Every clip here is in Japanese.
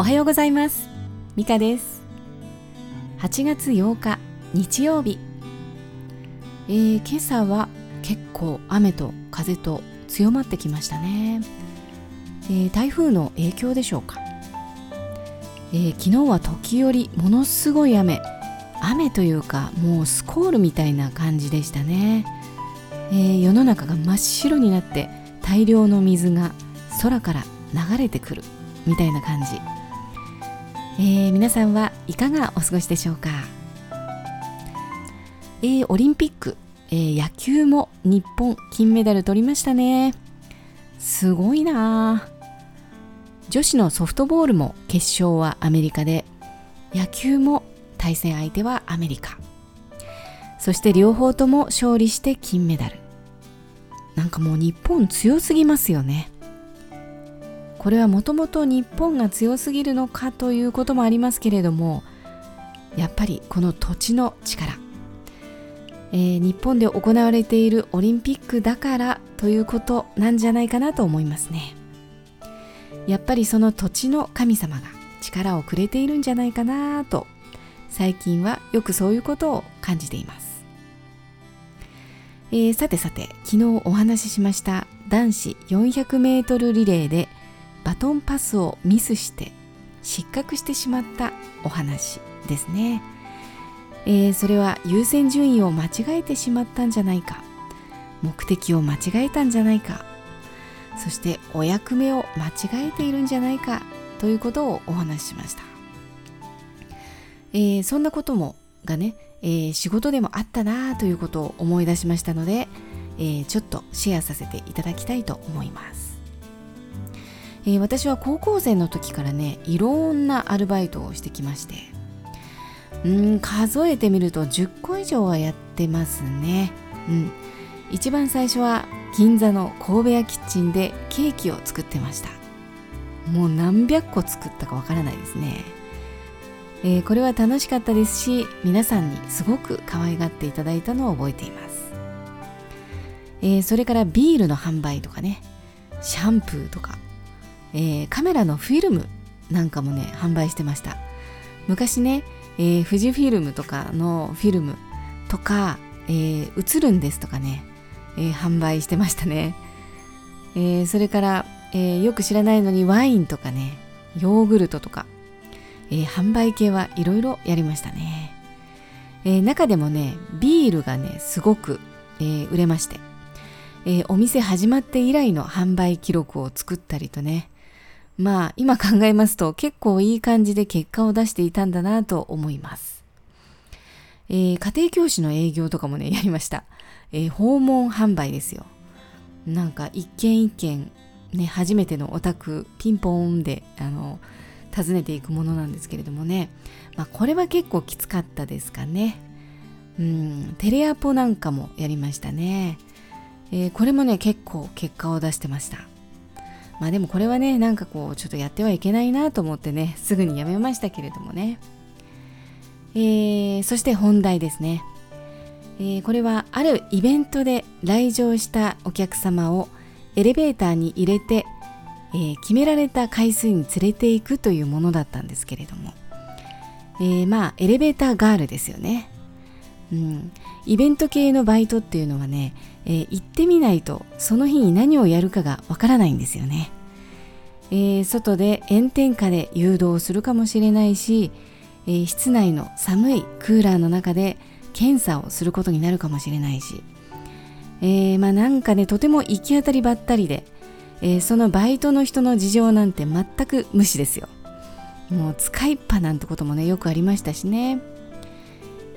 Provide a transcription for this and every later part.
おはようございます。ミカです。8月8日日曜日、えー、今朝は結構雨と風と強まってきましたね、えー、台風の影響でしょうか、えー、昨日は時折ものすごい雨。雨というかもうスコールみたいな感じでしたね、えー、世の中が真っ白になって大量の水が空から流れてくるみたいな感じ、えー、皆さんはいかがお過ごしでしょうか、えー、オリンピック、えー、野球も日本金メダル取りましたね。すごいな女子のソフトボールも決勝はアメリカで野球も対戦相手はアメリカ。そして両方とも勝利して金メダル。なんかもう日本強すぎますよね。これはもともと日本が強すぎるのかということもありますけれどもやっぱりこの土地の力、えー、日本で行われているオリンピックだからということなんじゃないかなと思いますね。やっぱりその土地の神様が力をくれているんじゃないかなと最近はよくそういうことを感じています、えー、さてさて昨日お話ししました男子 400m リレーでバトンパスをミスして失格してしまったお話ですね、えー、それは優先順位を間違えてしまったんじゃないか。目的を間違えたんじゃないか。そしてお役目を間違えているんじゃないか。ということをお話ししました。えー、そんなこともがね、えー、仕事でもあったなということを思い出しましたので、えー、ちょっとシェアさせていただきたいと思います、え私は高校生の時からねいろんなアルバイトをしてきまして。うん数えてみると10個以上はやってますね。うん。一番最初は銀座の神戸屋キッチンでケーキを作ってました。もう何百個作ったかわからないですね。えー、これは楽しかったですし皆さんにすごく可愛がっていただいたのを覚えています、えー、それからビールの販売とかね。シャンプーとか、えー、カメラのフィルムなんかもね販売してました。昔ね、え富士フィルムとかのフィルムとか、え映るんですとかね、え販売してましたね、えそれから、えよく知らないのにワインとかねヨーグルトとかえー、販売系はいろいろやりましたね、えー、中でもねビールがねすごく、えー、売れまして、えお店始まって以来の販売記録を作ったりとねまあ今考えますと結構いい感じで結果を出していたんだなと思います、え家庭教師の営業とかもねやりました、え訪問販売ですよ。なんか一軒一軒ね初めてのお宅ピンポーンであの訪ねていくものなんですけれどもね、まあ、これは結構きつかったですかね。うんテレアポなんかもやりましたね、えー、これもね結構結果を出してました。まあでもこれはねなんかこうちょっとやってはいけないなと思ってねすぐにやめましたけれどもね。えー、そして本題ですね、えー、これはあるイベントで来場したお客様をエレベーターに入れてえー、決められた回数に連れていくというものだったんですけれども、えー、まあエレベーターガールですよね、うん、イベント系のバイトっていうのはね、えー、行ってみないとその日に何をやるかがわからないんですよね、え外で炎天下で誘導するかもしれないし、え室内の寒いクーラーの中で検査をすることになるかもしれないし、えまあなんかねとても行き当たりばったりでえ、そのバイトの人の事情なんて全く無視ですよ。もう使いっぱなんてこともねよくありましたしね。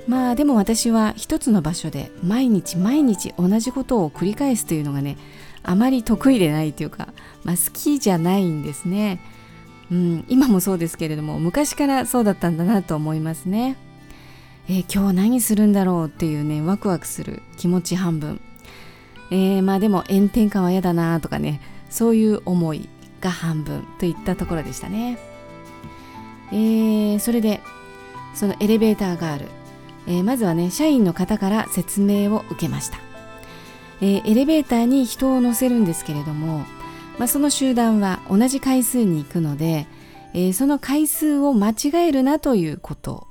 まあでも私は一つの場所で毎日毎日同じことを繰り返すというのがねあまり得意でないというか、まあ、好きじゃないんですね、うん、今もそうですけれども昔からそうだったんだなと思いますね、えー、今日何するんだろうっていうねワクワクする気持ち半分、えー、まあでも炎天下は嫌だなとかねそういう思いが半分といったところでしたね、えー、それでそのエレベーターガール、えー、まずはね社員の方から説明を受けました、えー、エレベーターに人を乗せるんですけれども、まあ、その集団は同じ回数に行くので、えー、その回数を間違えるなということ、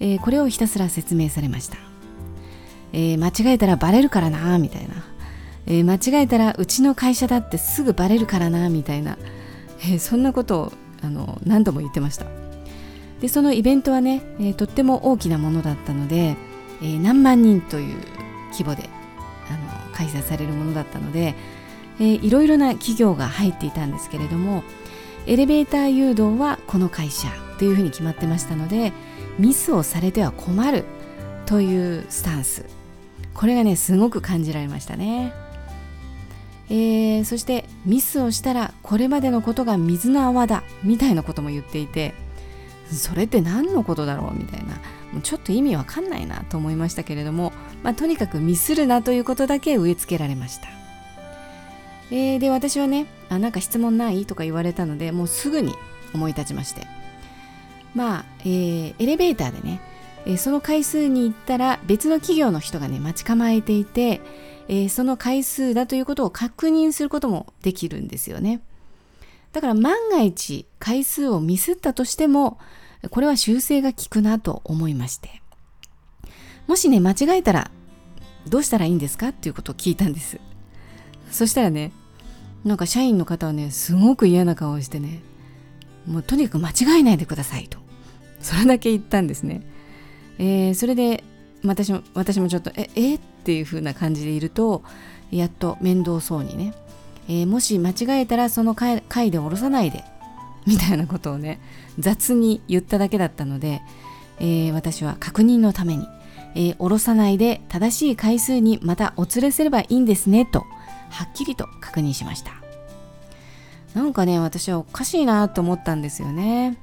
え、これをひたすら説明されました、え、間違えたらバレるからなみたいな、え間違えたらうちの会社だってすぐバレるからなみたいな、えそんなことをあの何度も言ってました。でそのイベントはね、えとっても大きなものだったので、え何万人という規模であの開催されるものだったので、えー、いろいろな企業が入っていたんですけれどもエレベーター誘導はこの会社というふうに決まってましたのでミスをされては困るというスタンス。これがねすごく感じられましたね、えー、そしてミスをしたらこれまでのことが水の泡だみたいなことも言っていてそれって何のことだろうみたいな。もうちょっと意味わかんないなと思いましたけれども、まあ、とにかくミスるなということだけ植え付けられました。えー、で私はねあなんか質問ないとか言われたのでもうすぐに思い立ちまして。まあ、えー、エレベーターでね、えー、その回数に行ったら別の企業の人がね待ち構えていて、えその回数だということを確認することもできるんですよね。だから万が一回数をミスったとしてもこれは修正が効くなと思いまして。もしね間違えたらどうしたらいいんですか？っていうことを聞いたんです。そしたらねなんか社員の方はねすごく嫌な顔をしてねもうとにかく間違えないでくださいと。それだけ言ったんですね、えー、それで私も私もちょっとええ？っていう風な感じでいるとやっと面倒そうにね、えー、もし間違えたらその回で下ろさないでみたいなことをね雑に言っただけだったので、えー、私は確認のために、えー、下ろさないで正しい回数にまたお連れすればいいんですねとはっきりと確認しました。なんかね私はおかしいなと思ったんですよね、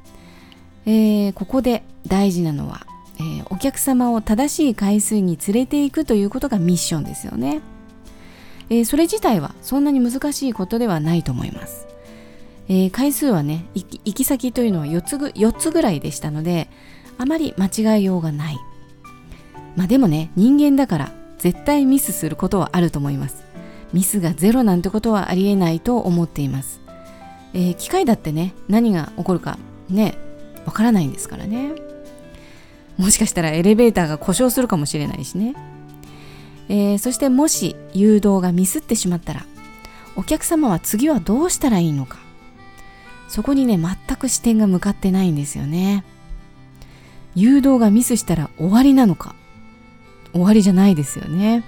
えー、ここで大事なのは、え、お客様を正しい回数に連れていくということがミッションですよね、えー、それ自体はそんなに難しいことではないと思います、え回数はね行き先というのは4つぐ4つぐらいでしたのであまり間違えようがない。まあでもね人間だから絶対ミスすることはあると思います。ミスがゼロなんてことはありえないと思っています、えー、機械だってね何が起こるかねわからないんですからね。もしかしたらエレベーターが故障するかもしれないしね、えー、そしてもし誘導がミスってしまったらお客様は次はどうしたらいいのか。そこにね全く視点が向かってないんですよね。誘導がミスしたら終わりなのか。終わりじゃないですよね。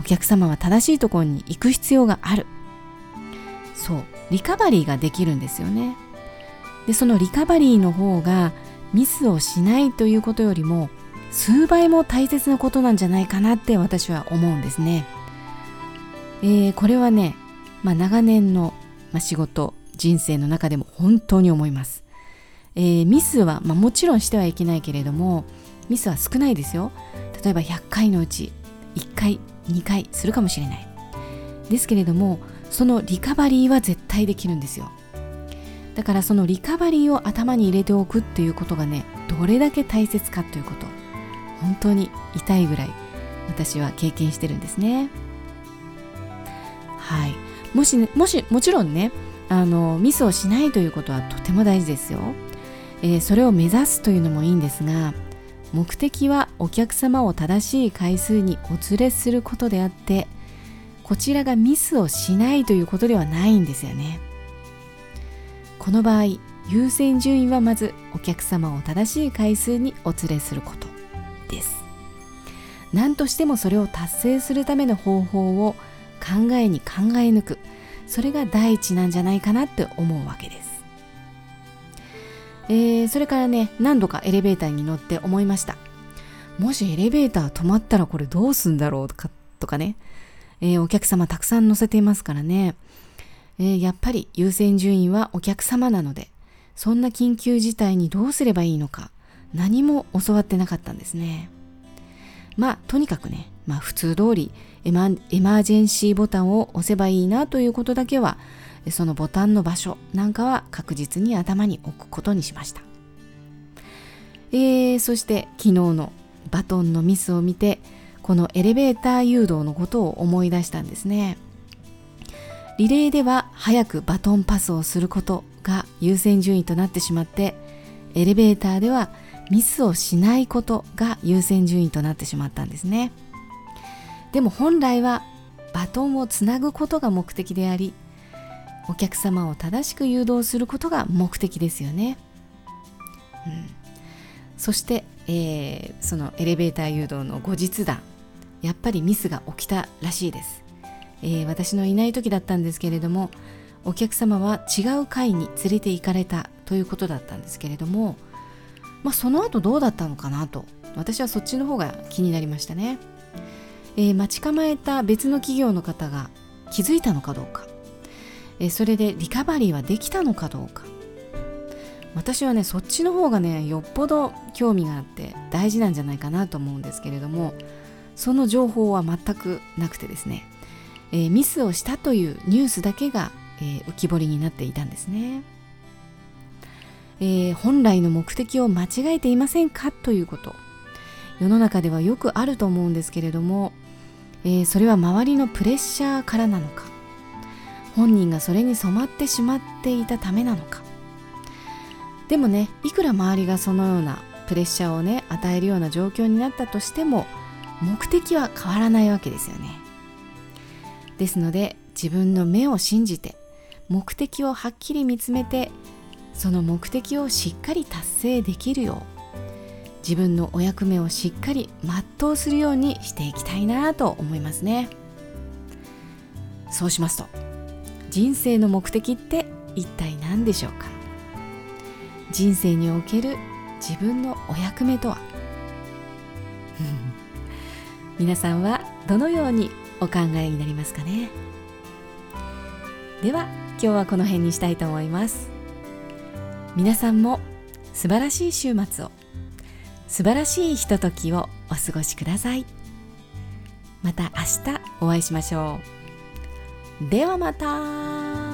お客様は正しいところに行く必要がある。そうリカバリーができるんですよね。でそのリカバリーの方がミスをしないということよりも数倍も大切なことなんじゃないかなって私は思うんですね、えー、これはね、まあ、長年の、ま、仕事人生の中でも本当に思います、えー、ミスは、まあ、もちろんしてはいけないけれどもミスは少ないですよ。例えば100回のうち1回2回するかもしれない。ですけれどもそのリカバリーは絶対できるんですよ。だからそのリカバリーを頭に入れておくっていうことがねどれだけ大切かということ。本当に痛いぐらい私は経験してるんですね。はい。もしもしもちろんねあのミスをしないということはとても大事ですよ、えー、それを目指すというのもいいんですが目的はお客様を正しい回数にお連れすることであってこちらがミスをしないということではないんですよね。この場合優先順位はまずお客様を正しい回数にお連れすること。です。何としてもそれを達成するための方法を考えに考え抜く。それが第一なんじゃないかなって思うわけです。えー、それからね何度かエレベーターに乗って思いました。もしエレベーター止まったらこれどうすんだろうかとかね、えー、お客様たくさん乗せていますからね、えー、やっぱり優先順位はお客様なのでそんな緊急事態にどうすればいいのか。何も教わってなかったんですね。まあとにかくね、まあ、普通通りエマエマージェンシーボタンを押せばいいなということだけはそのボタンの場所なんかは確実に頭に置くことにしました、えー、そして昨日のバトンのミスを見てこのエレベーター誘導のことを思い出したんですね。リレーでは早くバトンパスをすることが優先順位となってしまってエレベーターではミスをしないことが優先順位となってしまったんですね。でも本来はバトンをつなぐことが目的でありお客様を正しく誘導することが目的ですよね、うん、そして、えー、そのエレベーター誘導の後日談やっぱりミスが起きたらしいです、えー、私のいない時だったんですけれどもお客様は違う階に連れて行かれたということだったんですけれども、まあ、その後どうだったのかなと。私はそっちの方が気になりましたね、えー、待ち構えた別の企業の方が気づいたのかどうか、えー、それでリカバリーはできたのかどうか。私はねそっちの方がねよっぽど興味があって大事なんじゃないかなと思うんですけれどもその情報は全くなくてですね、えー、ミスをしたというニュースだけがえー、浮き彫りになっていたんですね、えー、本来の目的を間違えていませんか？ということ。世の中ではよくあると思うんですけれども、えー、それは周りのプレッシャーからなのか。本人がそれに染まってしまっていたためなのか。でもねいくら周りがそのようなプレッシャーをね与えるような状況になったとしても目的は変わらないわけですよね。ですので自分の目を信じて目的をはっきり見つめてその目的をしっかり達成できるよう自分のお役目をしっかり全うするようにしていきたいなと思いますね。そうしますと人生の目的って一体何でしょうか？人生における自分のお役目とは？皆さんはどのようにお考えになりますかね？では今日はこの辺にしたいと思います。皆さんも素晴らしい週末を素晴らしいひとときをお過ごしください。また明日お会いしましょう。ではまた。